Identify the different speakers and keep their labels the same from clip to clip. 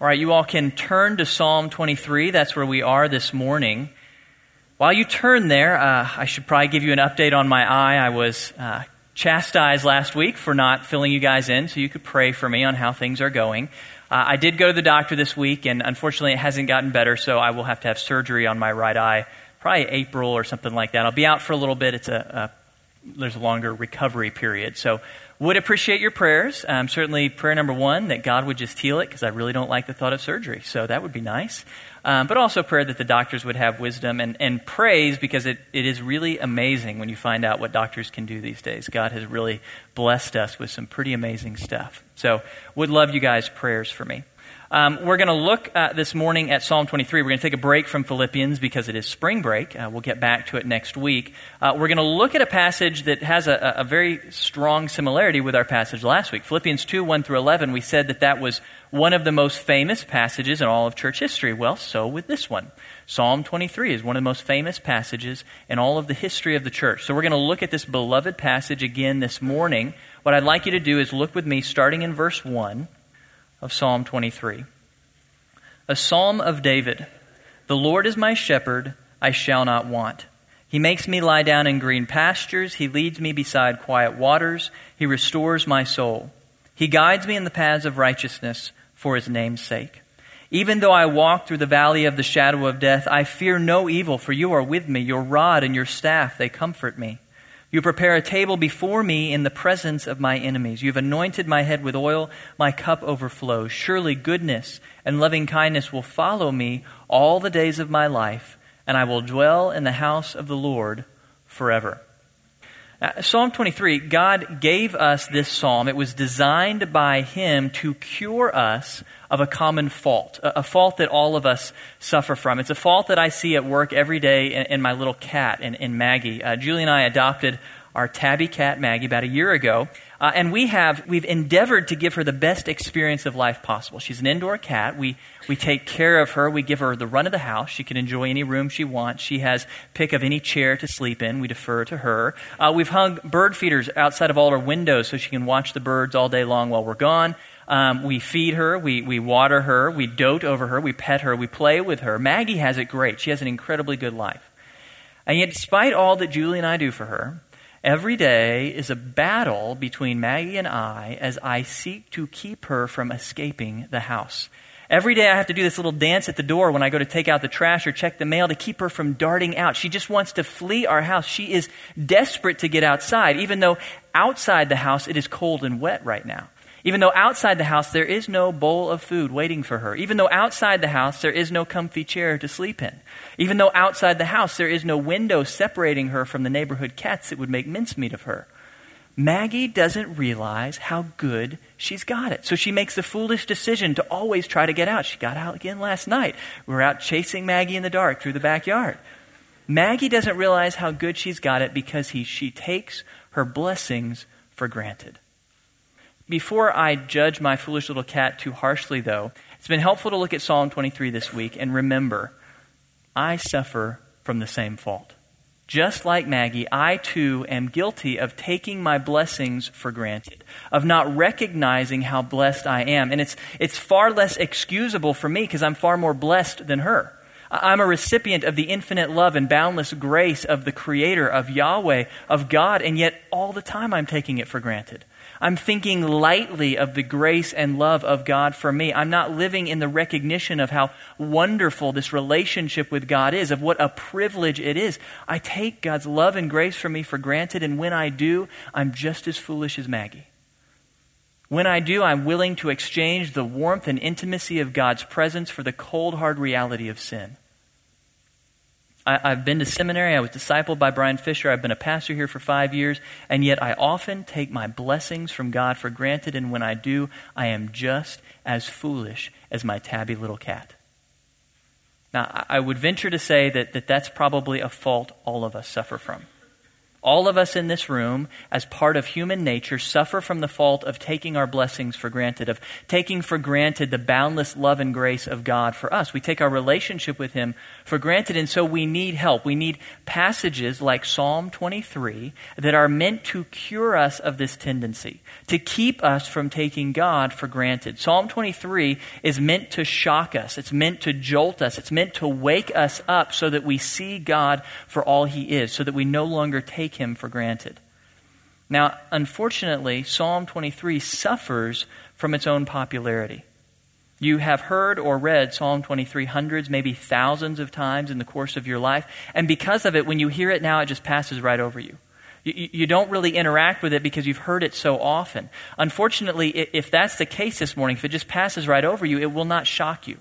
Speaker 1: All right, you all can turn to Psalm 23. That's where we are this morning. While you turn there, uh, I should probably give you an update on my eye. I was uh, chastised last week for not filling you guys in, so you could pray for me on how things are going. Uh, I did go to the doctor this week, and unfortunately, it hasn't gotten better, so I will have to have surgery on my right eye, probably April or something like that. I'll be out for a little bit. It's a, a there's a longer recovery period, so would appreciate your prayers. Um, certainly, prayer number one, that God would just heal it, because I really don't like the thought of surgery. So that would be nice. Um, but also prayer that the doctors would have wisdom and, and praise, because it, it is really amazing when you find out what doctors can do these days. God has really blessed us with some pretty amazing stuff. So, would love you guys' prayers for me. Um, we're going to look uh, this morning at Psalm 23. We're going to take a break from Philippians because it is spring break. Uh, we'll get back to it next week. Uh, we're going to look at a passage that has a, a, very strong similarity with our passage last week. Philippians 2 1 through 11, we said that that was one of the most famous passages in all of church history. Well, so with this one. Psalm 23 is one of the most famous passages in all of the history of the church. So we're going to look at this beloved passage again this morning. What I'd like you to do is look with me starting in verse 1 of Psalm 23. A psalm of David. The Lord is my shepherd, I shall not want. He makes me lie down in green pastures. He leads me beside quiet waters. He restores my soul. He guides me in the paths of righteousness for his name's sake. Even though I walk through the valley of the shadow of death, I fear no evil, for you are with me. Your rod and your staff, they comfort me. You prepare a table before me in the presence of my enemies. You have anointed my head with oil. My cup overflows. Surely goodness and loving kindness will follow me all the days of my life, and I will dwell in the house of the Lord forever. Uh, psalm 23, God gave us this psalm. It was designed by Him to cure us of a common fault, a, a, fault that all of us suffer from. It's a fault that I see at work every day in, in my little cat, in, in Maggie. Uh, Julie and I adopted our tabby cat Maggie about a year ago, uh, and we have we've endeavored to give her the best experience of life possible. She's an indoor cat. We we take care of her. We give her the run of the house. She can enjoy any room she wants. She has pick of any chair to sleep in. We defer to her. Uh, we've hung bird feeders outside of all our windows so she can watch the birds all day long while we're gone. Um, we feed her, we, we water her, we dote over her, we pet her, we play with her. Maggie has it great. She has an incredibly good life. And yet, despite all that Julie and I do for her, every day is a battle between Maggie and I as I seek to keep her from escaping the house. Every day I have to do this little dance at the door when I go to take out the trash or check the mail to keep her from darting out. She just wants to flee our house. She is desperate to get outside, even though outside the house it is cold and wet right now. Even though outside the house there is no bowl of food waiting for her. Even though outside the house there is no comfy chair to sleep in. Even though outside the house there is no window separating her from the neighborhood cats that would make mincemeat of her. Maggie doesn't realize how good she's got it. So she makes the foolish decision to always try to get out. She got out again last night. We were out chasing Maggie in the dark through the backyard. Maggie doesn't realize how good she's got it because he, she takes her blessings for granted. Before I judge my foolish little cat too harshly, though, it's been helpful to look at Psalm 23 this week and remember I suffer from the same fault. Just like Maggie, I too am guilty of taking my blessings for granted, of not recognizing how blessed I am. And it's, it's far less excusable for me because I'm far more blessed than her. I'm a recipient of the infinite love and boundless grace of the Creator, of Yahweh, of God, and yet all the time I'm taking it for granted. I'm thinking lightly of the grace and love of God for me. I'm not living in the recognition of how wonderful this relationship with God is, of what a privilege it is. I take God's love and grace for me for granted, and when I do, I'm just as foolish as Maggie. When I do, I'm willing to exchange the warmth and intimacy of God's presence for the cold, hard reality of sin. I, have been to seminary. I was discipled by Brian Fisher. I've been a pastor here for five years. And yet I often take my blessings from God for granted. And when I do, I am just as foolish as my tabby little cat. Now, I would venture to say that, that that's probably a fault all of us suffer from. All of us in this room, as part of human nature, suffer from the fault of taking our blessings for granted, of taking for granted the boundless love and grace of God for us. We take our relationship with Him for granted, and so we need help. We need passages like Psalm 23 that are meant to cure us of this tendency, to keep us from taking God for granted. Psalm 23 is meant to shock us, it's meant to jolt us, it's meant to wake us up so that we see God for all He is, so that we no longer take take him for granted. Now, unfortunately, Psalm 23 suffers from its own popularity. You have heard or read Psalm 23 hundreds, maybe thousands of times in the course of your life, and because of it, when you hear it now, it just passes right over you. You, you don't really interact with it because you've heard it so often. Unfortunately, if that's the case this morning, if it just passes right over you, it will not shock you.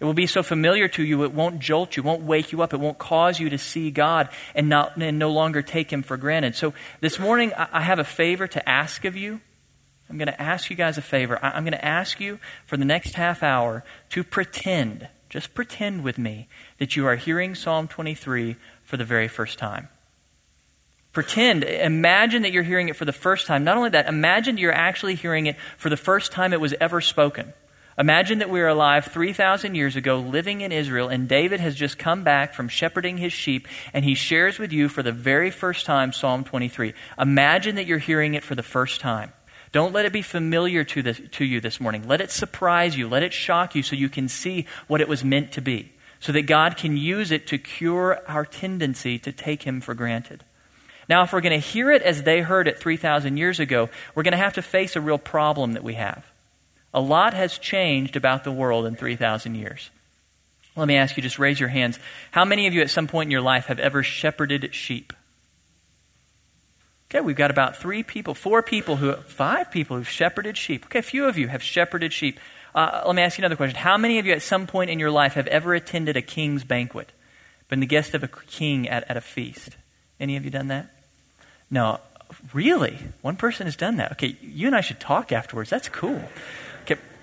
Speaker 1: It will be so familiar to you, it won't jolt you, won't wake you up, it won't cause you to see God and, not, and no longer take Him for granted. So this morning, I have a favor to ask of you. I'm going to ask you guys a favor. I'm going to ask you for the next half hour to pretend, just pretend with me, that you are hearing Psalm 23 for the very first time. Pretend, imagine that you're hearing it for the first time. Not only that, imagine you're actually hearing it for the first time it was ever spoken. Imagine that we are alive 3,000 years ago, living in Israel, and David has just come back from shepherding his sheep, and he shares with you for the very first time Psalm 23. Imagine that you're hearing it for the first time. Don't let it be familiar to, this, to you this morning. Let it surprise you. Let it shock you so you can see what it was meant to be, so that God can use it to cure our tendency to take Him for granted. Now, if we're going to hear it as they heard it 3,000 years ago, we're going to have to face a real problem that we have. A lot has changed about the world in 3,000 years. Let me ask you, just raise your hands. How many of you at some point in your life have ever shepherded sheep? Okay, we've got about three people, four people who, five people who've shepherded sheep. Okay, a few of you have shepherded sheep. Uh, let me ask you another question. How many of you at some point in your life have ever attended a king's banquet, been the guest of a king at, at a feast? Any of you done that? No, really? One person has done that. Okay, you and I should talk afterwards. That's cool.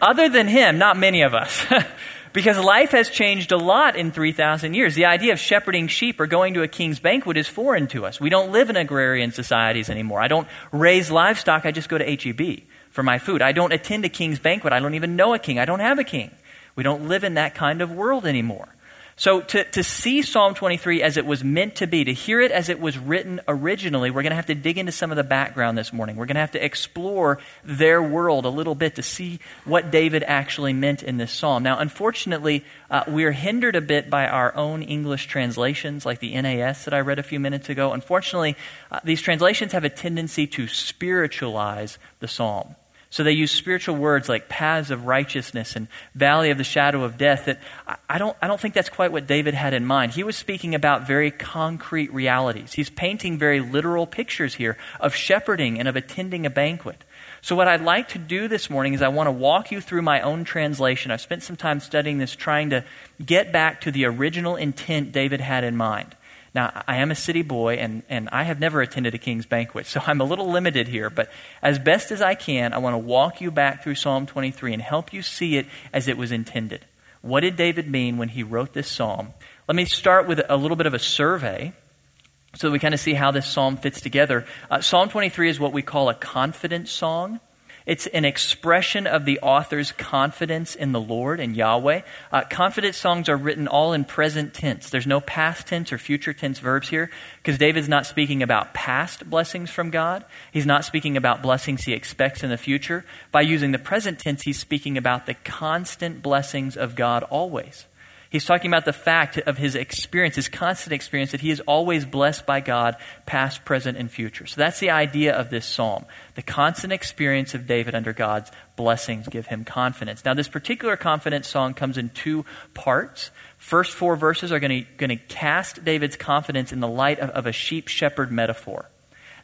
Speaker 1: Other than him, not many of us. because life has changed a lot in 3,000 years. The idea of shepherding sheep or going to a king's banquet is foreign to us. We don't live in agrarian societies anymore. I don't raise livestock, I just go to HEB for my food. I don't attend a king's banquet. I don't even know a king. I don't have a king. We don't live in that kind of world anymore. So, to, to see Psalm 23 as it was meant to be, to hear it as it was written originally, we're going to have to dig into some of the background this morning. We're going to have to explore their world a little bit to see what David actually meant in this psalm. Now, unfortunately, uh, we're hindered a bit by our own English translations, like the NAS that I read a few minutes ago. Unfortunately, uh, these translations have a tendency to spiritualize the psalm. So they use spiritual words like paths of righteousness and valley of the shadow of death that I don't, I don't think that's quite what David had in mind. He was speaking about very concrete realities. He's painting very literal pictures here of shepherding and of attending a banquet. So, what I'd like to do this morning is I want to walk you through my own translation. I've spent some time studying this, trying to get back to the original intent David had in mind. Now, I am a city boy, and, and I have never attended a king's banquet, so I'm a little limited here. But as best as I can, I want to walk you back through Psalm 23 and help you see it as it was intended. What did David mean when he wrote this psalm? Let me start with a little bit of a survey so that we kind of see how this psalm fits together. Uh, psalm 23 is what we call a confidence song. It's an expression of the author's confidence in the Lord and Yahweh. Uh, confidence songs are written all in present tense. There's no past tense or future tense verbs here because David's not speaking about past blessings from God. He's not speaking about blessings he expects in the future. By using the present tense, he's speaking about the constant blessings of God always. He's talking about the fact of his experience, his constant experience, that he is always blessed by God, past, present, and future. So that's the idea of this psalm. The constant experience of David under God's blessings give him confidence. Now, this particular confidence song comes in two parts. First four verses are going to cast David's confidence in the light of, of a sheep shepherd metaphor.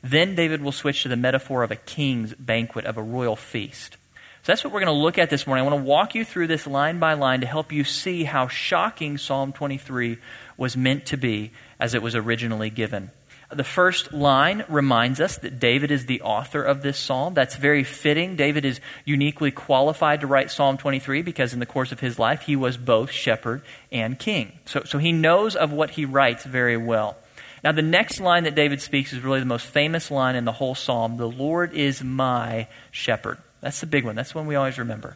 Speaker 1: Then David will switch to the metaphor of a king's banquet, of a royal feast. So that's what we're going to look at this morning. I want to walk you through this line by line to help you see how shocking Psalm 23 was meant to be as it was originally given. The first line reminds us that David is the author of this psalm. That's very fitting. David is uniquely qualified to write Psalm 23 because in the course of his life he was both shepherd and king. So, so he knows of what he writes very well. Now, the next line that David speaks is really the most famous line in the whole psalm The Lord is my shepherd. That's the big one. That's one we always remember.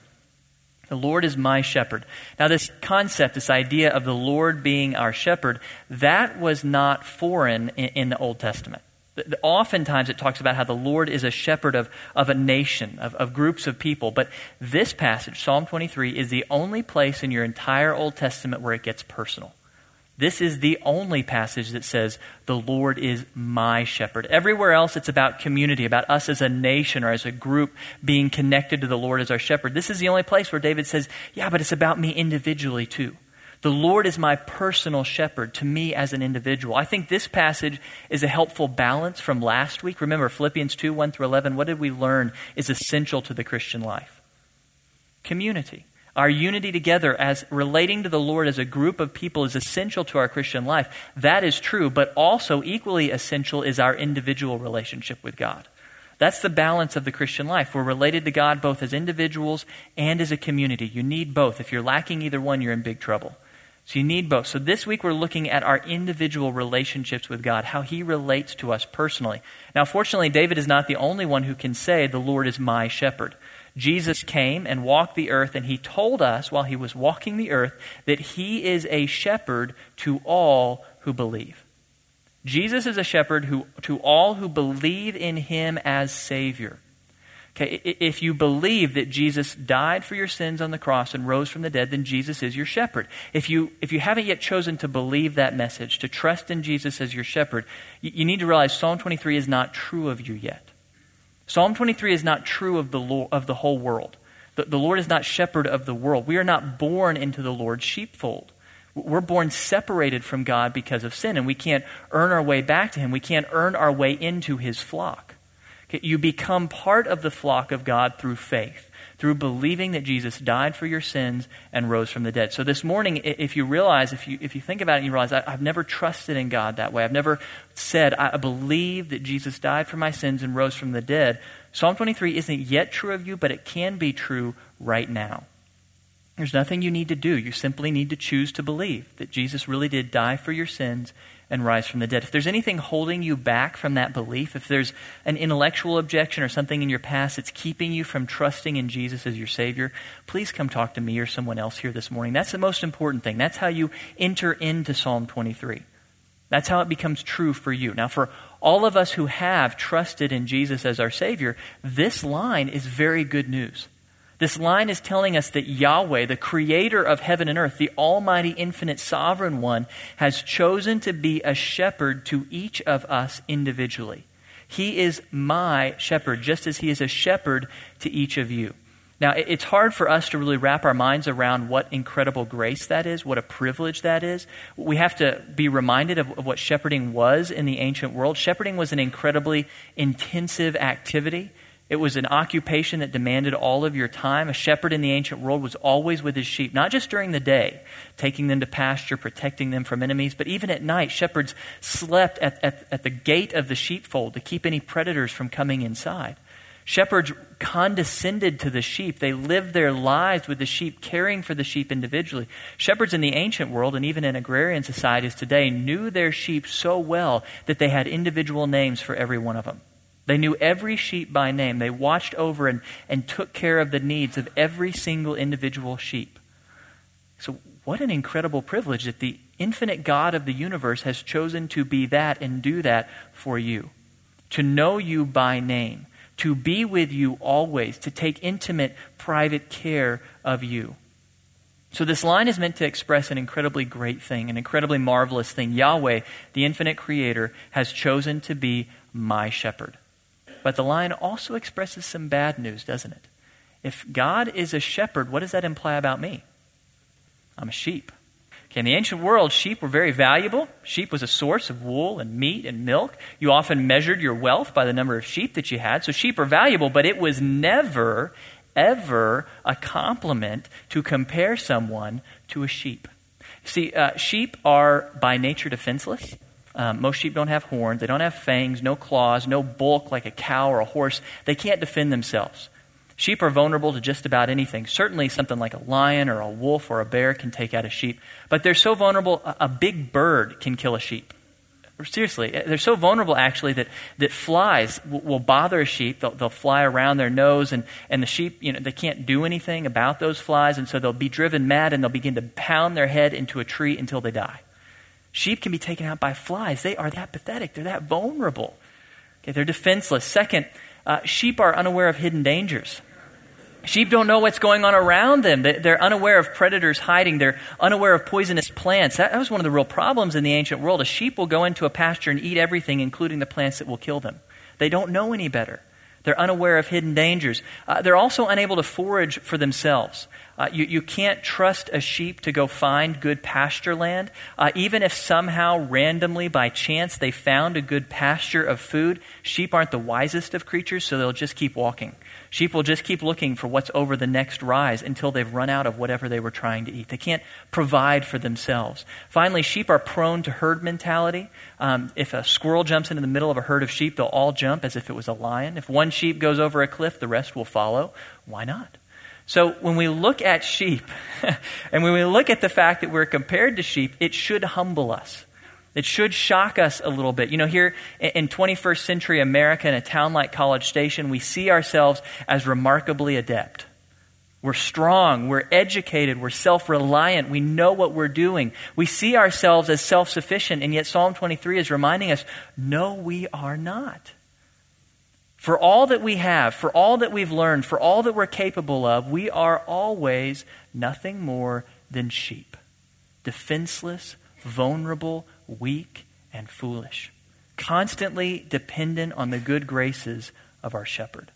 Speaker 1: The Lord is my shepherd. Now, this concept, this idea of the Lord being our shepherd, that was not foreign in, in the Old Testament. Oftentimes it talks about how the Lord is a shepherd of, of a nation, of, of groups of people. But this passage, Psalm 23, is the only place in your entire Old Testament where it gets personal. This is the only passage that says, The Lord is my shepherd. Everywhere else, it's about community, about us as a nation or as a group being connected to the Lord as our shepherd. This is the only place where David says, Yeah, but it's about me individually too. The Lord is my personal shepherd to me as an individual. I think this passage is a helpful balance from last week. Remember, Philippians 2 1 through 11, what did we learn is essential to the Christian life? Community. Our unity together as relating to the Lord as a group of people is essential to our Christian life. That is true, but also equally essential is our individual relationship with God. That's the balance of the Christian life. We're related to God both as individuals and as a community. You need both. If you're lacking either one, you're in big trouble. So you need both. So this week we're looking at our individual relationships with God, how He relates to us personally. Now, fortunately, David is not the only one who can say, The Lord is my shepherd. Jesus came and walked the earth, and he told us while he was walking the earth that he is a shepherd to all who believe. Jesus is a shepherd who, to all who believe in him as Savior. Okay, if you believe that Jesus died for your sins on the cross and rose from the dead, then Jesus is your shepherd. If you, if you haven't yet chosen to believe that message, to trust in Jesus as your shepherd, you, you need to realize Psalm 23 is not true of you yet. Psalm 23 is not true of the, Lord, of the whole world. The, the Lord is not shepherd of the world. We are not born into the Lord's sheepfold. We're born separated from God because of sin, and we can't earn our way back to Him. We can't earn our way into His flock. You become part of the flock of God through faith through believing that Jesus died for your sins and rose from the dead. So this morning, if you realize, if you, if you think about it and you realize, I, have never trusted in God that way, I've never said, I believe that Jesus died for my sins and rose from the dead, Psalm 23 isn't yet true of you, but it can be true right now. There's nothing you need to do. You simply need to choose to believe that Jesus really did die for your sins and rise from the dead. If there's anything holding you back from that belief, if there's an intellectual objection or something in your past that's keeping you from trusting in Jesus as your Savior, please come talk to me or someone else here this morning. That's the most important thing. That's how you enter into Psalm 23. That's how it becomes true for you. Now, for all of us who have trusted in Jesus as our Savior, this line is very good news. This line is telling us that Yahweh, the creator of heaven and earth, the almighty, infinite, sovereign one, has chosen to be a shepherd to each of us individually. He is my shepherd, just as he is a shepherd to each of you. Now, it's hard for us to really wrap our minds around what incredible grace that is, what a privilege that is. We have to be reminded of, what shepherding was in the ancient world. Shepherding was an incredibly intensive activity. It was an occupation that demanded all of your time. A shepherd in the ancient world was always with his sheep, not just during the day, taking them to pasture, protecting them from enemies, but even at night, shepherds slept at, at, at the gate of the sheepfold to keep any predators from coming inside. Shepherds condescended to the sheep. They lived their lives with the sheep, caring for the sheep individually. Shepherds in the ancient world and even in agrarian societies today knew their sheep so well that they had individual names for every one of them. They knew every sheep by name. They watched over and, and took care of the needs of every single individual sheep. So, what an incredible privilege that the infinite God of the universe has chosen to be that and do that for you. To know you by name, to be with you always, to take intimate, private care of you. So, this line is meant to express an incredibly great thing, an incredibly marvelous thing. Yahweh, the infinite creator, has chosen to be my shepherd. But the line also expresses some bad news, doesn't it? If God is a shepherd, what does that imply about me? I'm a sheep. Okay, in the ancient world, sheep were very valuable. Sheep was a source of wool and meat and milk. You often measured your wealth by the number of sheep that you had. So sheep are valuable, but it was never, ever a compliment to compare someone to a sheep. See, uh, sheep are by nature defenseless. Um, most sheep don't have horns, they don't have fangs, no claws, no bulk like a cow or a horse. They can't defend themselves. Sheep are vulnerable to just about anything. Certainly, something like a lion or a wolf or a bear can take out a sheep. But they're so vulnerable, a, big bird can kill a sheep. Seriously, eh, they're so vulnerable actually that, that flies will, will bother a sheep. They'll, they'll, fly around their nose, and, and the sheep, you know, they can't do anything about those flies, and so they'll be driven mad and they'll begin to pound their head into a tree until they die. Sheep can be taken out by flies. They are that pathetic, they're that vulnerable. Okay, they're defenseless. Second, uh, sheep are unaware of hidden dangers. Sheep don't know what's going on around them. They're unaware of predators hiding. They're unaware of poisonous plants. That was one of the real problems in the ancient world. A sheep will go into a pasture and eat everything, including the plants that will kill them. They don't know any better. They're unaware of hidden dangers. Uh, they're also unable to forage for themselves. Uh, you, you can't trust a sheep to go find good pasture land. Uh, even if somehow, randomly, by chance, they found a good pasture of food, sheep aren't the wisest of creatures, so they'll just keep walking. Sheep will just keep looking for what's over the next rise until they've run out of whatever they were trying to eat. They can't provide for themselves. Finally, sheep are prone to herd mentality. Um, if a squirrel jumps into the middle of a herd of sheep, they'll all jump as if it was a lion. If one sheep goes over a cliff, the rest will follow. Why not? So when we look at sheep, and when we look at the fact that we're compared to sheep, it should humble us. It should shock us a little bit. You know, here in 21st century America, in a town like College Station, we see ourselves as remarkably adept. We're strong, we're educated, we're self reliant, we know what we're doing. We see ourselves as self sufficient, and yet Psalm 23 is reminding us no, we are not. For all that we have, for all that we've learned, for all that we're capable of, we are always nothing more than sheep. Defenseless, vulnerable, weak, and foolish. Constantly dependent on the good graces of our shepherd.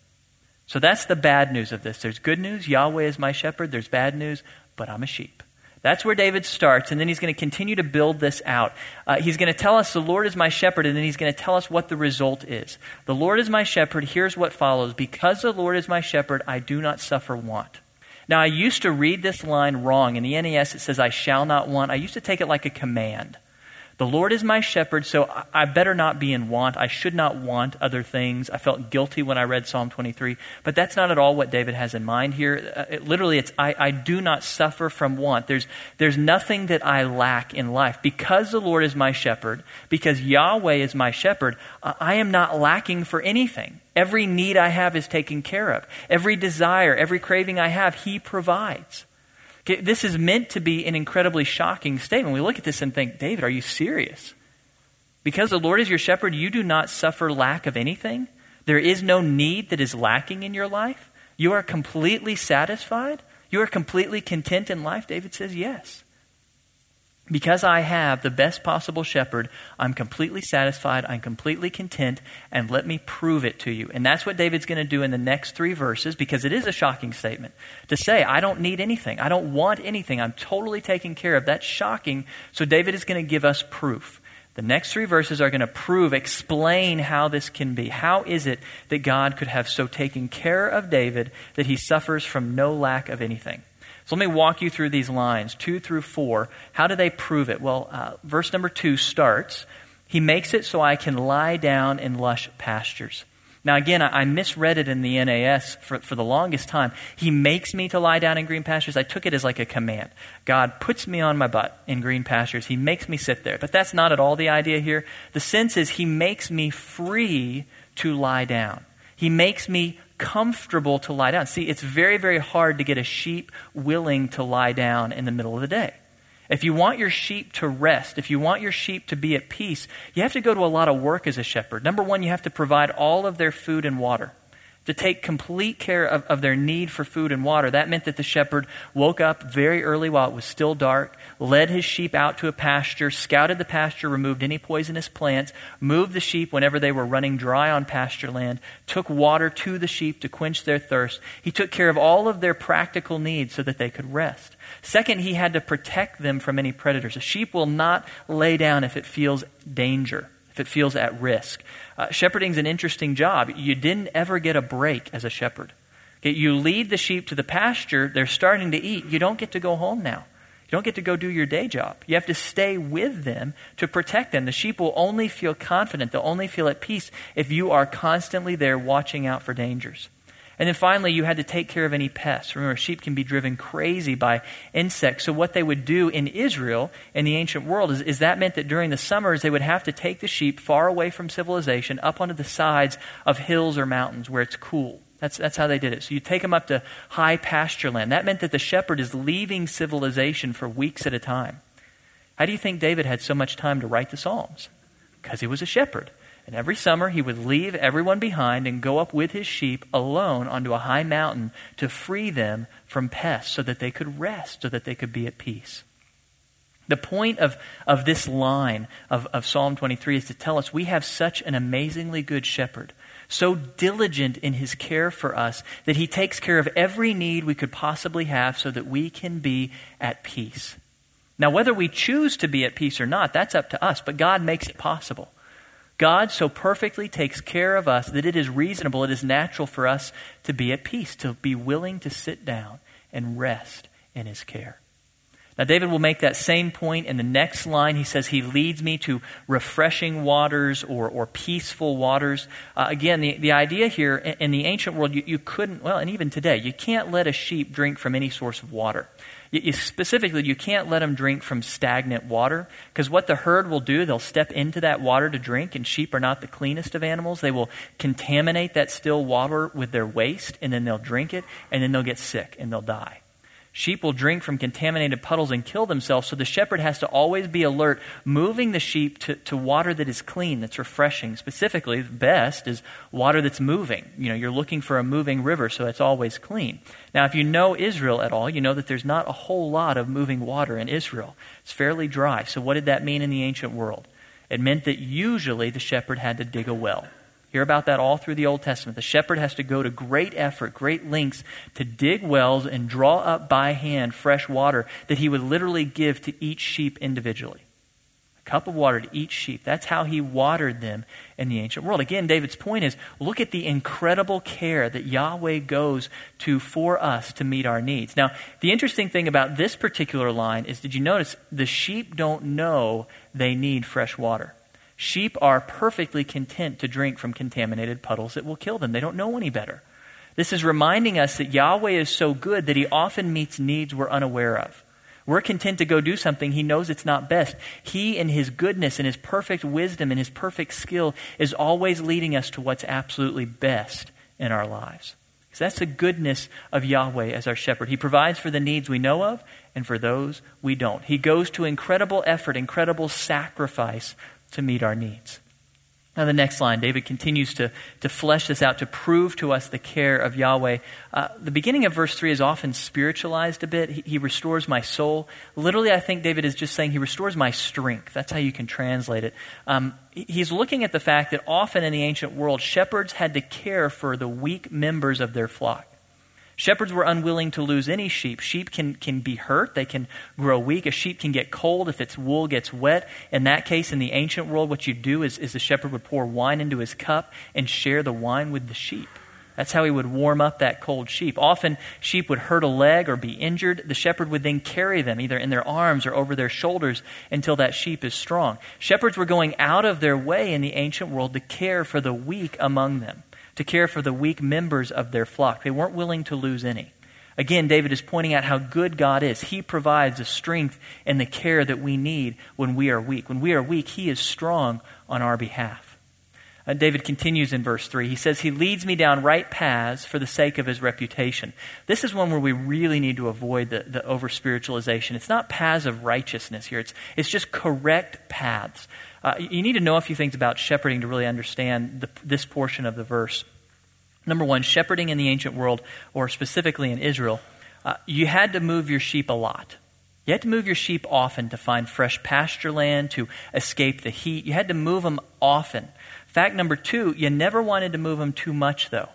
Speaker 1: So that's the bad news of this. There's good news, Yahweh is my shepherd. There's bad news, but I'm a sheep. That's where David starts, and then he's going to continue to build this out. Uh, he's going to tell us, The Lord is my shepherd, and then he's going to tell us what the result is. The Lord is my shepherd. Here's what follows Because the Lord is my shepherd, I do not suffer want. Now, I used to read this line wrong. In the NAS, it says, I shall not want. I used to take it like a command. The Lord is my shepherd, so I better not be in want. I should not want other things. I felt guilty when I read Psalm 23. But that's not at all what David has in mind here. Uh, it, literally, it's I, I do not suffer from want. There's, there's nothing that I lack in life. Because the Lord is my shepherd, because Yahweh is my shepherd, I am not lacking for anything. Every need I have is taken care of. Every desire, every craving I have, He provides. This is meant to be an incredibly shocking statement. We look at this and think, David, are you serious? Because the Lord is your shepherd, you do not suffer lack of anything. There is no need that is lacking in your life. You are completely satisfied. You are completely content in life. David says, yes. Because I have the best possible shepherd, I'm completely satisfied, I'm completely content, and let me prove it to you. And that's what David's going to do in the next three verses because it is a shocking statement. To say, I don't need anything, I don't want anything, I'm totally taken care of. That's shocking. So David is going to give us proof. The next three verses are going to prove, explain how this can be. How is it that God could have so taken care of David that he suffers from no lack of anything? So let me walk you through these lines, two through four. How do they prove it? Well, uh, verse number two starts He makes it so I can lie down in lush pastures. Now, again, I, I misread it in the NAS for, for the longest time. He makes me to lie down in green pastures. I took it as like a command. God puts me on my butt in green pastures. He makes me sit there. But that's not at all the idea here. The sense is He makes me free to lie down. He makes me comfortable to lie down. See, it's very, very hard to get a sheep willing to lie down in the middle of the day. If you want your sheep to rest, if you want your sheep to be at peace, you have to go to a lot of work as a shepherd. Number one, you have to provide all of their food and water to take complete care of, of their need for food and water. That meant that the shepherd woke up very early while it was still dark, led his sheep out to a pasture, scouted the pasture, removed any poisonous plants, moved the sheep whenever they were running dry on pasture land, took water to the sheep to quench their thirst. He took care of all of their practical needs so that they could rest. Second, he had to protect them from any predators. A sheep will not lay down if it feels danger if it feels at risk. Uh, shepherding is an interesting job. You didn't ever get a break as a shepherd. Okay, you lead the sheep to the pasture, they're starting to eat. You don't get to go home now. You don't get to go do your day job. You have to stay with them to protect them. The sheep will only feel confident, they'll only feel at peace if you are constantly there watching out for dangers. And then finally, you had to take care of any pests. Remember, sheep can be driven crazy by insects. So, what they would do in Israel, in the ancient world, is, is that meant that during the summers, they would have to take the sheep far away from civilization, up onto the sides of hills or mountains where it's cool. That's, that's how they did it. So, you take them up to high pasture land. That meant that the shepherd is leaving civilization for weeks at a time. How do you think David had so much time to write the Psalms? Because he was a shepherd. And every summer he would leave everyone behind and go up with his sheep alone onto a high mountain to free them from pests so that they could rest, so that they could be at peace. The point of, of this line of, of Psalm 23 is to tell us we have such an amazingly good shepherd, so diligent in his care for us that he takes care of every need we could possibly have so that we can be at peace. Now, whether we choose to be at peace or not, that's up to us, but God makes it possible. God so perfectly takes care of us that it is reasonable, it is natural for us to be at peace, to be willing to sit down and rest in His care. Now, David will make that same point in the next line. He says, He leads me to refreshing waters or, or peaceful waters. Uh, again, the, the idea here in, in the ancient world, you, you couldn't, well, and even today, you can't let a sheep drink from any source of water. You, specifically, you can't let them drink from stagnant water because what the herd will do, they'll step into that water to drink, and sheep are not the cleanest of animals. They will contaminate that still water with their waste, and then they'll drink it, and then they'll get sick and they'll die. Sheep will drink from contaminated puddles and kill themselves, so the shepherd has to always be alert, moving the sheep to, to water that is clean, that's refreshing. Specifically, the best is water that's moving. You know, you're looking for a moving river, so it's always clean. Now, if you know Israel at all, you know that there's not a whole lot of moving water in Israel. It's fairly dry. So, what did that mean in the ancient world? It meant that usually the shepherd had to dig a well. Hear about that all through the Old Testament. The shepherd has to go to great effort, great lengths to dig wells and draw up by hand fresh water that he would literally give to each sheep individually. A cup of water to each sheep. That's how he watered them in the ancient world. Again, David's point is look at the incredible care that Yahweh goes to for us to meet our needs. Now, the interesting thing about this particular line is did you notice the sheep don't know they need fresh water? Sheep are perfectly content to drink from contaminated puddles that will kill them. They don't know any better. This is reminding us that Yahweh is so good that he often meets needs we're unaware of. We're content to go do something he knows it's not best. He, in his goodness and his perfect wisdom and his perfect skill, is always leading us to what's absolutely best in our lives. Because that's the goodness of Yahweh as our shepherd. He provides for the needs we know of and for those we don't. He goes to incredible effort, incredible sacrifice to meet our needs. Now, the next line, David continues to, to flesh this out to prove to us the care of Yahweh. Uh, the beginning of verse 3 is often spiritualized a bit. He, he, restores my soul. Literally, I think David is just saying he restores my strength. That's how you can translate it. Um, he's looking at the fact that often in the ancient world, shepherds had to care for the weak members of their flock. Shepherds were unwilling to lose any sheep. Sheep can, can be hurt, they can grow weak. A sheep can get cold if its wool gets wet. In that case, in the ancient world, what you do is, is the shepherd would pour wine into his cup and share the wine with the sheep. That's how he would warm up that cold sheep. Often, sheep would hurt a leg or be injured. The shepherd would then carry them either in their arms or over their shoulders until that sheep is strong. Shepherds were going out of their way in the ancient world to care for the weak among them to care for the weak members of their flock. They weren't willing to lose any. Again, David is pointing out how good God is. He provides the strength and the care that we need when we are weak. When we are weak, He is strong on our behalf. Uh, David continues in verse 3. He says, He leads me down right paths for the sake of His reputation. This is one where we really need to avoid the, the over spiritualization. It's not paths of righteousness here, it's, it's just correct paths. Uh, you need to know a few things about shepherding to really understand the, this portion of the verse. Number one, shepherding in the ancient world, or specifically in Israel, uh, you had to move your sheep a lot. You had to move your sheep often to find fresh pasture land, to escape the heat. You had to move them often. Fact number two, you never wanted to move them too much, though,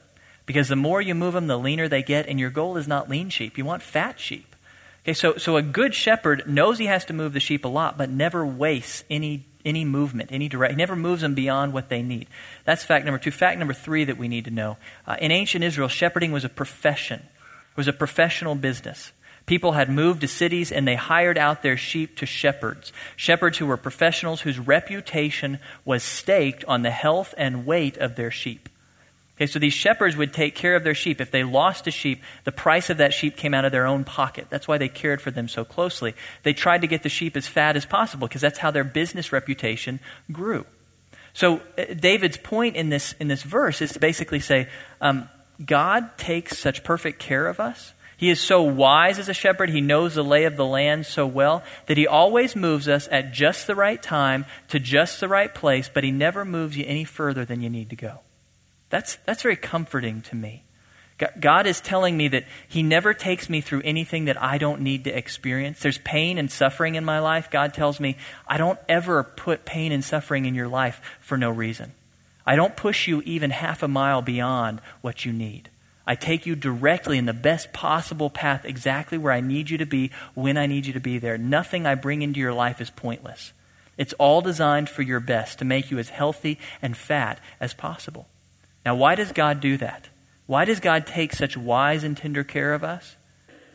Speaker 1: because the more you move them, the leaner they get, and your goal is not lean sheep. You want fat sheep. Okay, so, so a good shepherd knows he has to move the sheep a lot, but never wastes any any movement, any direct. He never moves them beyond what they need. That's fact number two. Fact number three that we need to know. Uh, in ancient Israel, shepherding was a profession. It was a professional business. People had moved to cities and they hired out their sheep to shepherds. Shepherds who were professionals whose reputation was staked on the health and weight of their sheep. Okay, so these shepherds would take care of their sheep. If they lost a sheep, the price of that sheep came out of their own pocket. That's why they cared for them so closely. They tried to get the sheep as fat as possible because that's how their business reputation grew. So uh, David's point in this in this verse is to basically say, um, God takes such perfect care of us. He is so wise as a shepherd. He knows the lay of the land so well that he always moves us at just the right time to just the right place, but he never moves you any further than you need to go. That's, that's very comforting to me. God is telling me that He never takes me through anything that I don't need to experience. There's pain and suffering in my life. God tells me, I don't ever put pain and suffering in your life for no reason. I don't push you even half a mile beyond what you need. I take you directly in the best possible path, exactly where I need you to be, when I need you to be there. Nothing I bring into your life is pointless. It's all designed for your best, to make you as healthy and fat as possible. Now, why does God do that? Why does God take such wise and tender care of us?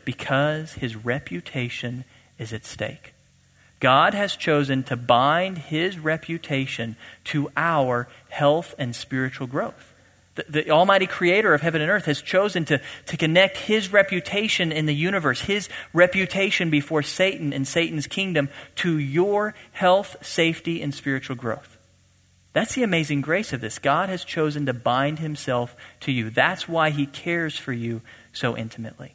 Speaker 1: Because his reputation is at stake. God has chosen to bind his reputation to our health and spiritual growth. The, the, Almighty Creator of heaven and earth has chosen to, to connect his reputation in the universe, his reputation before Satan and Satan's kingdom, to your health, safety, and spiritual growth. That's the amazing grace of this. God has chosen to bind himself to you. That's why he cares for you so intimately.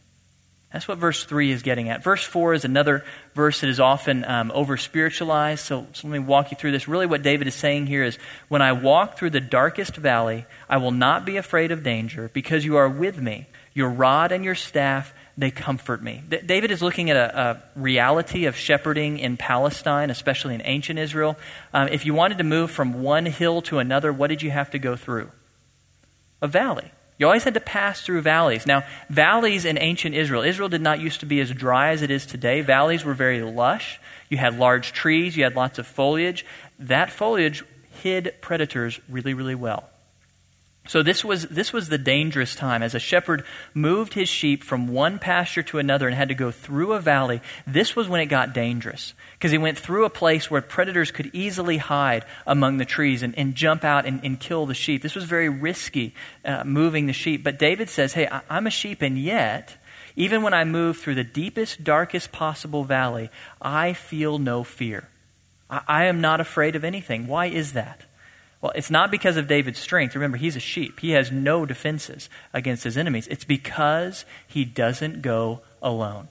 Speaker 1: That's what verse 3 is getting at. Verse 4 is another verse that is often um, over spiritualized. So, so, let me walk you through this. Really, what David is saying here is When I walk through the darkest valley, I will not be afraid of danger because you are with me. Your rod and your staff, they comfort me. D- David is looking at a, a, reality of shepherding in Palestine, especially in ancient Israel. Um, if you wanted to move from one hill to another, what did you have to go through? A valley. You always had to pass through valleys. Now, valleys in ancient Israel, Israel did not used to be as dry as it is today. Valleys were very lush. You had large trees, you had lots of foliage. That foliage hid predators really, really well. So this was, this was the dangerous time. As a shepherd moved his sheep from one pasture to another and had to go through a valley, this was when it got dangerous. Because he went through a place where predators could easily hide among the trees and, and jump out and, and, kill the sheep. This was very risky, uh, moving the sheep. But David says, hey, I, I'm a sheep, and yet, even when I move through the deepest, darkest possible valley, I feel no fear. I, I am not afraid of anything. Why is that? Well, it's not because of David's strength. Remember, he's a sheep. He has no defenses against his enemies. It's because he doesn't go alone.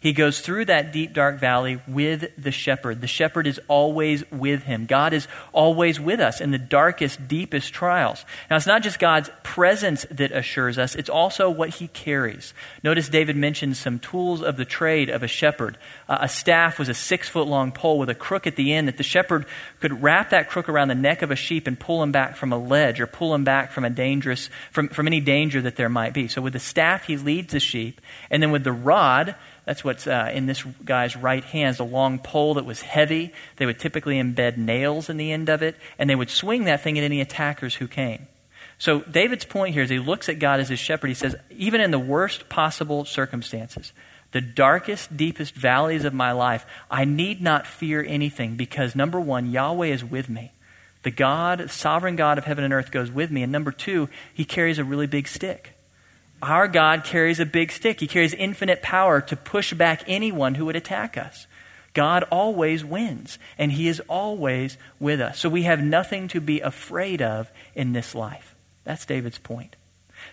Speaker 1: He goes through that deep, dark valley with the shepherd. The shepherd is always with him. God is always with us in the darkest, deepest trials. Now, it's not just God's presence that assures us, it's also what he carries. Notice David mentions some tools of the trade of a shepherd. Uh, a staff was a six foot long pole with a crook at the end that the shepherd could wrap that crook around the neck of a sheep and pull him back from a ledge or pull him back from a dangerous, from, from any danger that there might be. So with the staff, he leads the sheep. And then with the rod, that's what's uh, in this guy's right hand, Is a long pole that was heavy. They would typically embed nails in the end of it, and they would swing that thing at any attackers who came. So David's point here is he looks at God as his shepherd. He says, even in the worst possible circumstances, the darkest, deepest valleys of my life, I need not fear anything because number one, Yahweh is with me. The God, sovereign God of heaven and earth goes with me. And number two, he carries a really big stick. Our God carries a big stick. He carries infinite power to push back anyone who would attack us. God always wins, and He is always with us. So we have nothing to be afraid of in this life. That's David's point.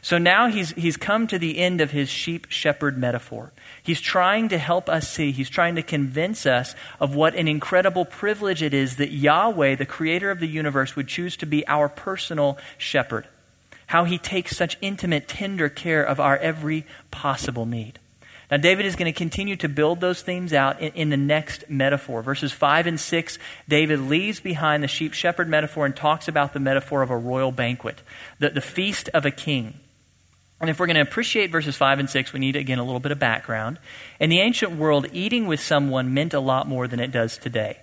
Speaker 1: So now he's, he's come to the end of his sheep shepherd metaphor. He's trying to help us see, he's trying to convince us of what an incredible privilege it is that Yahweh, the creator of the universe, would choose to be our personal shepherd how he takes such intimate, tender care of our every possible need. Now, David is going to continue to build those themes out in, in, the next metaphor. Verses 5 and 6, David leaves behind the sheep shepherd metaphor and talks about the metaphor of a royal banquet, the, the feast of a king. And if we're going to appreciate verses 5 and 6, we need, again, a little bit of background. In the ancient world, eating with someone meant a lot more than it does today.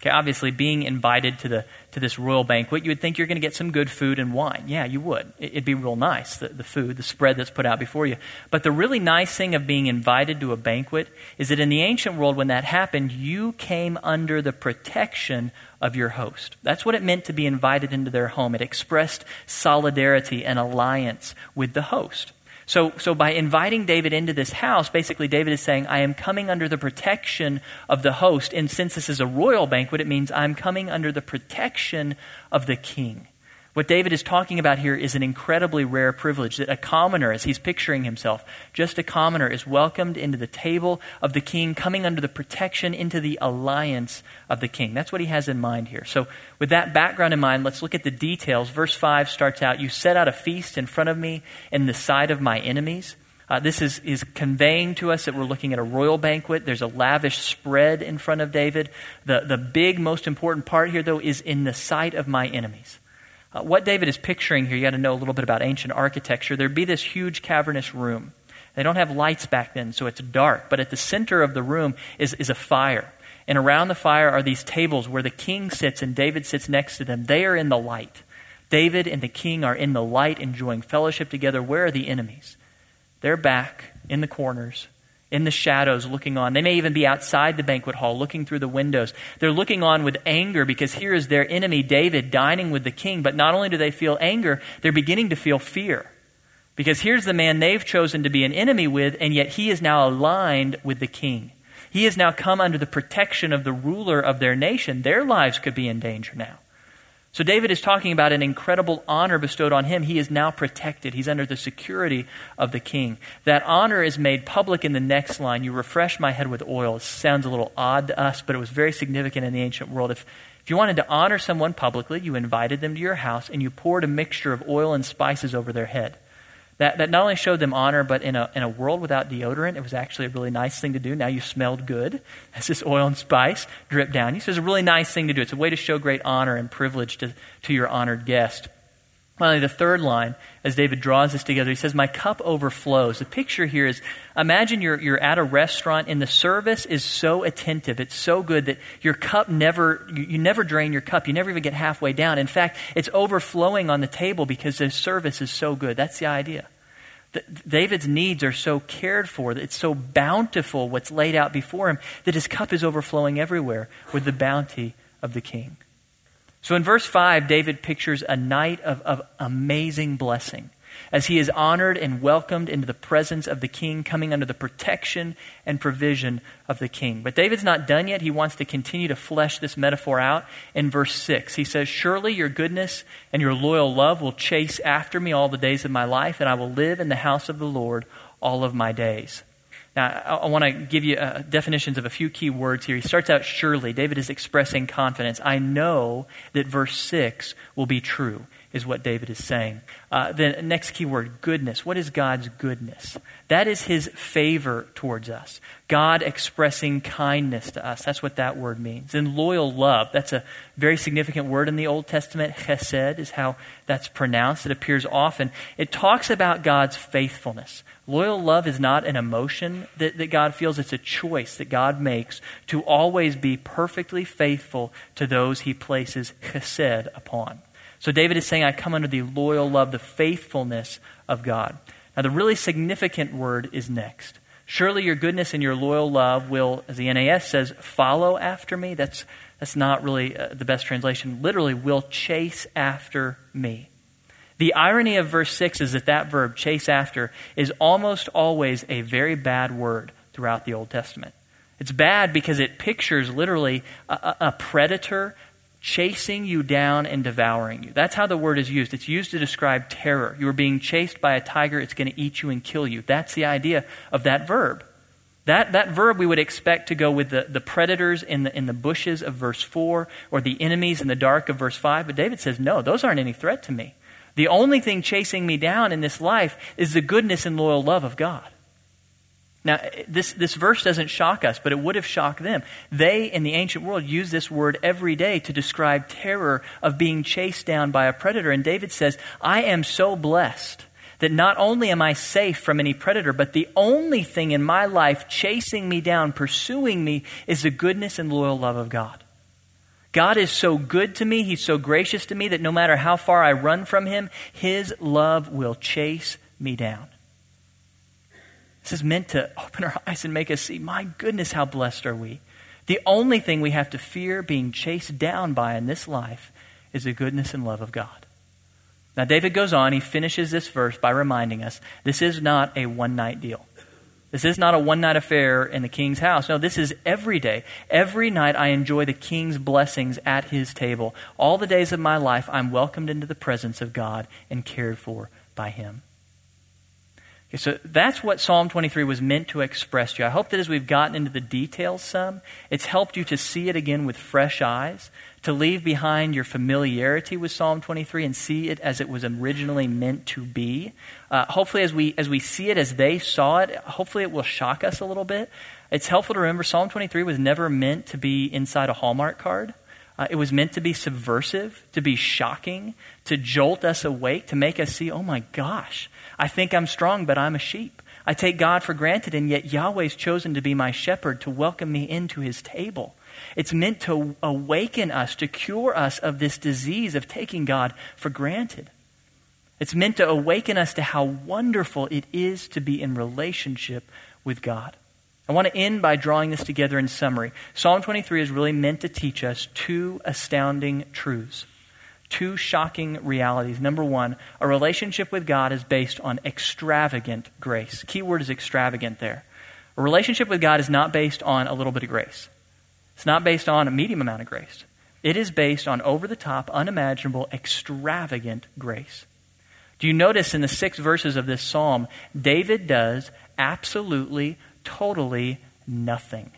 Speaker 1: Okay, obviously, being invited to, the, to this royal banquet, you would think you're going to get some good food and wine. Yeah, you would. It'd be real nice, the, the food, the spread that's put out before you. But the really nice thing of being invited to a banquet is that in the ancient world, when that happened, you came under the protection of your host. That's what it meant to be invited into their home. It expressed solidarity and alliance with the host. So, so by inviting David into this house, basically David is saying, I am coming under the protection of the host. And since this is a royal banquet, it means I'm coming under the protection of the king. What David is talking about here is an incredibly rare privilege that a commoner, as he's picturing himself, just a commoner, is welcomed into the table of the king, coming under the protection, into the alliance of the king. That's what he has in mind here. So, with that background in mind, let's look at the details. Verse 5 starts out You set out a feast in front of me in the sight of my enemies. Uh, this is, is conveying to us that we're looking at a royal banquet. There's a lavish spread in front of David. The, the big, most important part here, though, is in the sight of my enemies. Uh, what David is picturing here, you got to know a little bit about ancient architecture. There'd be this huge cavernous room. They don't have lights back then, so it's dark. But at the center of the room is, is a fire. And around the fire are these tables where the king sits and David sits next to them. They are in the light. David and the king are in the light, enjoying fellowship together. Where are the enemies? They're back in the corners, in the shadows looking on. They may even be outside the banquet hall looking through the windows. They're looking on with anger because here is their enemy, David, dining with the king. But not only do they feel anger, they're beginning to feel fear. Because here's the man they've chosen to be an enemy with, and yet he is now aligned with the king. He has now come under the protection of the ruler of their nation. Their lives could be in danger now. So David is talking about an incredible honor bestowed on him. He is now protected. He's under the security of the king. That honor is made public in the next line. You refresh my head with oil. It sounds a little odd to us, but it was very significant in the ancient world. If, if you wanted to honor someone publicly, you invited them to your house and you poured a mixture of oil and spices over their head. That, that not only showed them honor, but in a, in a world without deodorant, it was actually a really nice thing to do. Now you smelled good as this oil and spice dripped down you. So it's a really nice thing to do. It's a way to show great honor and privilege to, to your honored guest. Finally, the third line, as David draws this together, he says, My cup overflows. The picture here is imagine you're, you're at a restaurant and the service is so attentive, it's so good that your cup never, you, you never drain your cup. You never even get halfway down. In fact, it's overflowing on the table because the service is so good. That's the idea. The, David's needs are so cared for, that it's so bountiful what's laid out before him, that his cup is overflowing everywhere with the bounty of the king. So in verse 5, David pictures a night of, of amazing blessing as he is honored and welcomed into the presence of the king, coming under the protection and provision of the king. But David's not done yet. He wants to continue to flesh this metaphor out in verse 6. He says, Surely your goodness and your loyal love will chase after me all the days of my life, and I will live in the house of the Lord all of my days. Now, I, I want to give you uh, definitions of a few key words here. He starts out surely. David is expressing confidence. I know that verse 6 will be true, is what David is saying. Uh, the next key word, goodness. What is God's goodness? That is his favor towards us. God expressing kindness to us. That's what that word means. And loyal love. That's a very significant word in the Old Testament. Chesed is how that's pronounced. It appears often. It talks about God's faithfulness. Loyal love is not an emotion that, that God feels, it's a choice that God makes to always be perfectly faithful to those he places chesed upon. So David is saying, I come under the loyal love, the faithfulness of God. Now, the really significant word is next. Surely your goodness and your loyal love will, as the NAS says, follow after me. That's, that's not really uh, the best translation. Literally, will chase after me. The irony of verse 6 is that that verb, chase after, is almost always a very bad word throughout the Old Testament. It's bad because it pictures literally a, a, predator chasing you down and devouring you. That's how the word is used. It's used to describe terror. You are being chased by a tiger, it's going to eat you and kill you. That's the idea of that verb. That, that verb we would expect to go with the, the predators in the, in the bushes of verse 4 or the enemies in the dark of verse 5. But David says, no, those aren't any threat to me. The only thing chasing me down in this life is the goodness and loyal love of God. Now, this, this verse doesn't shock us, but it would have shocked them. They, in the ancient world, used this word every day to describe terror of being chased down by a predator. And David says, I am so blessed that not only am I safe from any predator, but the only thing in my life chasing me down, pursuing me, is the goodness and loyal love of God. God is so good to me, He's so gracious to me that no matter how far I run from Him, His love will chase me down. This is meant to open our eyes and make us see, my goodness, how blessed are we. The only thing we have to fear being chased down by in this life is the goodness and love of God. Now, David goes on, he finishes this verse by reminding us this is not a one night deal. This is not a one night affair in the king's house. No, this is every day. Every night I enjoy the king's blessings at his table. All the days of my life, I'm welcomed into the presence of God and cared for by him. Okay, so that's what Psalm 23 was meant to express to you. I hope that as we've gotten into the details some, it's helped you to see it again with fresh eyes, to leave behind your familiarity with Psalm 23 and see it as it was originally meant to be. Uh, hopefully, as we, as we see it as they saw it, hopefully it will shock us a little bit. It's helpful to remember Psalm 23 was never meant to be inside a Hallmark card. Uh, it was meant to be subversive, to be shocking, to jolt us awake, to make us see, oh my gosh, I think I'm strong, but I'm a sheep. I take God for granted, and yet Yahweh's chosen to be my shepherd, to welcome me into his table. It's meant to awaken us, to cure us of this disease of taking God for granted. It's meant to awaken us to how wonderful it is to be in relationship with God. I want to end by drawing this together in summary. Psalm 23 is really meant to teach us two astounding truths, two shocking realities. Number one, a relationship with God is based on extravagant grace. Key word is extravagant there. A relationship with God is not based on a little bit of grace, it's not based on a medium amount of grace. It is based on over the top, unimaginable, extravagant grace. Do you notice in the six verses of this psalm, David does absolutely totally nothing.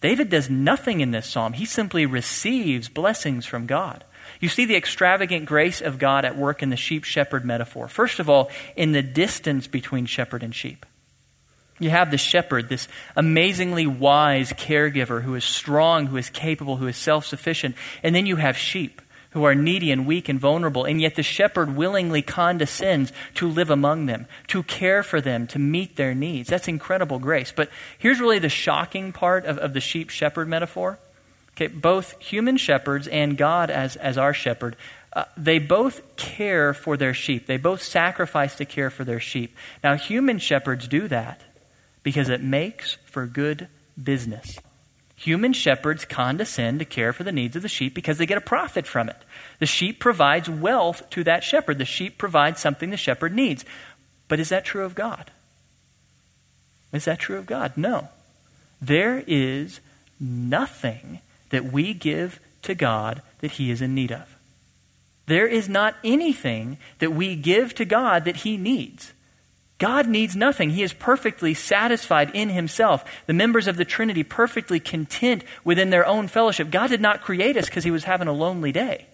Speaker 1: David does nothing in this psalm. He simply receives blessings from God. You see the extravagant grace of God at work in the sheep shepherd metaphor. First of all, in the distance between shepherd and sheep. You have the shepherd, this amazingly wise caregiver who is strong, who is capable, who is self sufficient. And then you have sheep who are needy and weak and vulnerable, and yet the shepherd willingly condescends to live among them, to care for them, to meet their needs. That's incredible grace. But here's really the shocking part of, of the sheep shepherd metaphor. Okay, both human shepherds and God as, as our shepherd, uh, they both care for their sheep. They both sacrifice to care for their sheep. Now, human shepherds do that because it makes for good business. Human shepherds condescend to care for the needs of the sheep because they get a profit from it. The sheep provides wealth to that shepherd. The sheep provides something the shepherd needs. But is that true of God? Is that true of God? No. There is nothing that we give to God that He is in need of. There is not anything that we give to God that He needs. God needs nothing. He is perfectly satisfied in himself. The members of the Trinity perfectly content within their own fellowship. God did not create us because he was having a lonely day.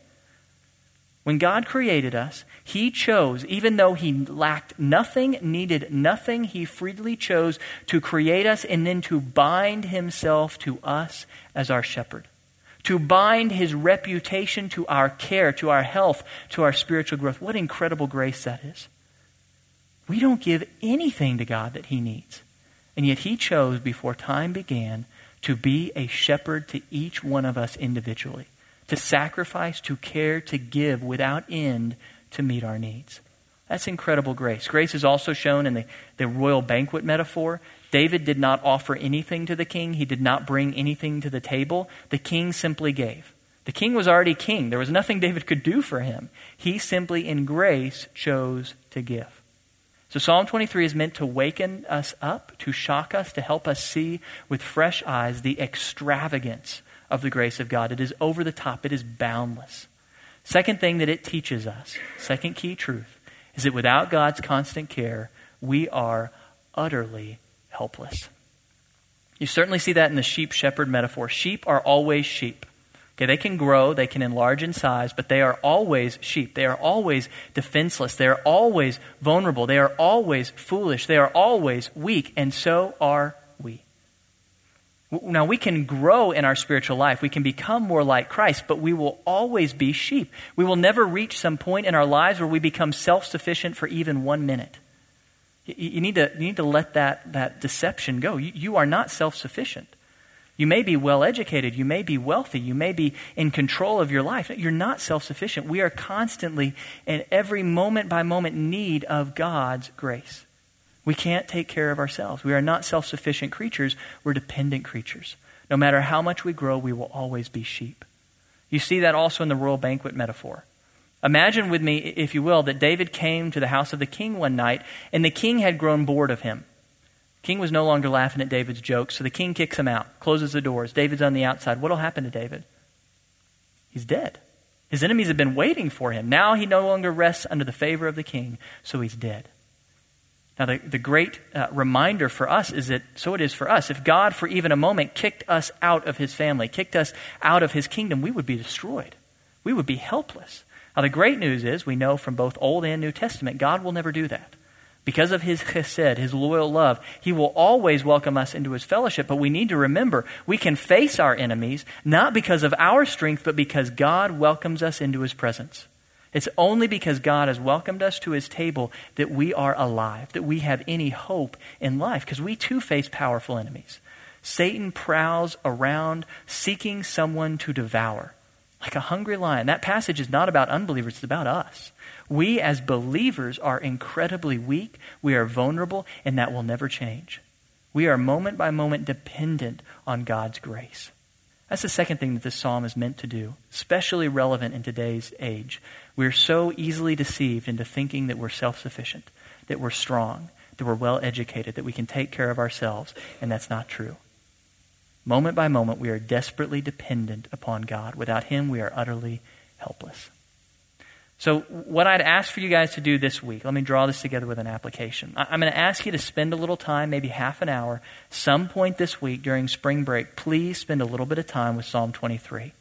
Speaker 1: When God created us, he chose, even though he lacked nothing, needed nothing, he freely chose to create us and then to bind himself to us as our shepherd. To bind his reputation to our care, to our health, to our spiritual growth. What incredible grace that is. We don't give anything to God that He needs. And yet He chose before time began to be a shepherd to each one of us individually, to sacrifice, to care, to give without end to meet our needs. That's incredible grace. Grace is also shown in the, the royal banquet metaphor. David did not offer anything to the king, he did not bring anything to the table. The king simply gave. The king was already king. There was nothing David could do for him. He simply, in grace, chose to give. So Psalm 23 is meant to waken us up, to shock us, to help us see with fresh eyes the extravagance of the grace of God. It is over the top, it is boundless. Second thing that it teaches us, second key truth, is that without God's constant care, we are utterly helpless. You certainly see that in the sheep shepherd metaphor. Sheep are always sheep. Okay, they can grow, they can enlarge in size, but they are always sheep. They are always defenseless. They are always vulnerable. They are always foolish. They are always weak, and so are we. Now, we can grow in our spiritual life. We can become more like Christ, but we will always be sheep. We will never reach some point in our lives where we become self sufficient for even one minute. You, need to, you need to let that, that deception go. You, you are not self sufficient. You may be well educated. You may be wealthy. You may be in control of your life. You're not self sufficient. We are constantly, in every moment by moment, need of God's grace. We can't take care of ourselves. We are not self sufficient creatures. We're dependent creatures. No matter how much we grow, we will always be sheep. You see that also in the royal banquet metaphor. Imagine with me, if you will, that David came to the house of the king one night, and the king had grown bored of him. King was no longer laughing at David's jokes, so the king kicks him out, closes the doors. David's on the outside. What'll happen to David? He's dead. His enemies have been waiting for him. Now he no longer rests under the favor of the king, so he's dead. Now, the, the great uh, reminder for us is that so it is for us. If God, for even a moment, kicked us out of his family, kicked us out of his kingdom, we would be destroyed. We would be helpless. Now, the great news is we know from both Old and New Testament, God will never do that. Because of his chesed, his loyal love, he will always welcome us into his fellowship. But we need to remember we can face our enemies not because of our strength, but because God welcomes us into his presence. It's only because God has welcomed us to his table that we are alive, that we have any hope in life, because we too face powerful enemies. Satan prowls around seeking someone to devour like a hungry lion. That passage is not about unbelievers, it's about us. We as believers are incredibly weak, we are vulnerable, and that will never change. We are moment by moment dependent on God's grace. That's the second thing that this psalm is meant to do, especially relevant in today's age. We're so easily deceived into thinking that we're self sufficient, that we're strong, that we're well educated, that we can take care of ourselves, and that's not true. Moment by moment, we are desperately dependent upon God. Without Him, we are utterly helpless. So, what I'd ask for you guys to do this week, let me draw this together with an application. I'm going to ask you to spend a little time, maybe half an hour, some point this week during spring break. Please spend a little bit of time with Psalm 23.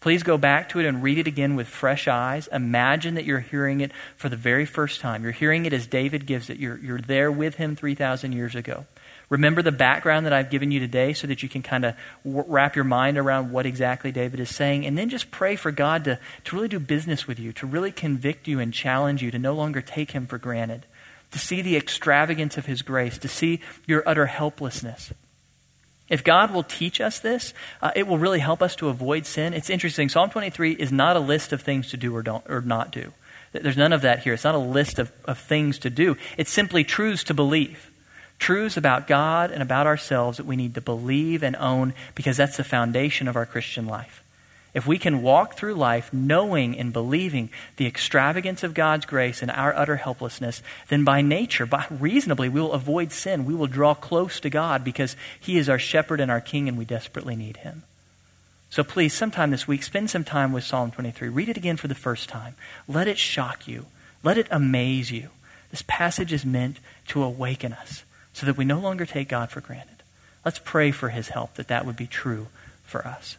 Speaker 1: Please go back to it and read it again with fresh eyes. Imagine that you're hearing it for the very first time. You're hearing it as David gives it. You're, you're there with him 3,000 years ago. Remember the background that I've given you today so that you can kind of w- wrap your mind around what exactly David is saying. And then just pray for God to, to really do business with you, to really convict you and challenge you, to no longer take him for granted, to see the extravagance of his grace, to see your utter helplessness. If God will teach us this, uh, it will really help us to avoid sin. It's interesting. Psalm 23 is not a list of things to do or, don't, or not do. There's none of that here. It's not a list of, of things to do. It's simply truths to believe truths about God and about ourselves that we need to believe and own because that's the foundation of our Christian life. If we can walk through life knowing and believing the extravagance of God's grace and our utter helplessness, then by nature, by reasonably, we will avoid sin. We will draw close to God because He is our shepherd and our king and we desperately need Him. So please, sometime this week, spend some time with Psalm 23. Read it again for the first time. Let it shock you. Let it amaze you. This passage is meant to awaken us so that we no longer take God for granted. Let's pray for his help that that would be true for us.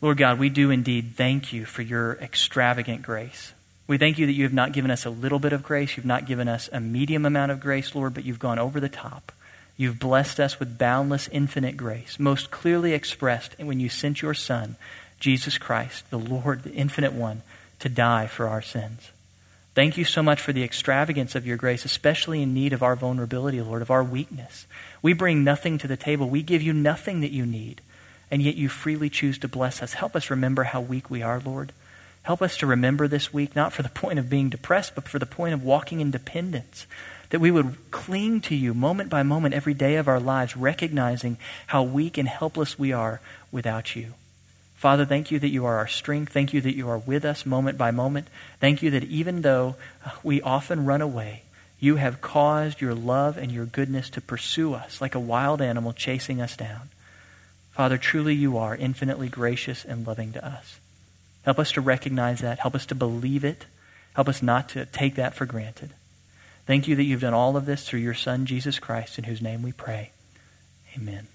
Speaker 1: Lord God, we do indeed thank you for your extravagant grace. We thank you that you have not given us a little bit of grace. You've not given us a medium amount of grace, Lord, but you've gone over the top. You've blessed us with boundless, infinite grace, most clearly expressed when you sent your Son, Jesus Christ, the Lord, the infinite one, to die for our sins. Thank you so much for the extravagance of your grace, especially in need of our vulnerability, Lord, of our weakness. We bring nothing to the table. We give you nothing that you need, and yet you freely choose to bless us. Help us remember how weak we are, Lord. Help us to remember this week, not for the point of being depressed, but for the point of walking in dependence. That we would cling to you moment by moment every day of our lives, recognizing how weak and helpless we are without you. Father, thank you that you are our strength. Thank you that you are with us moment by moment. Thank you that even though uh, we often run away, you have caused your love and your goodness to pursue us like a wild animal chasing us down. Father, truly you are infinitely gracious and loving to us. Help us to recognize that. Help us to believe it. Help us not to take that for granted. Thank you that you've done all of this through your Son, Jesus Christ, in whose name we pray. Amen.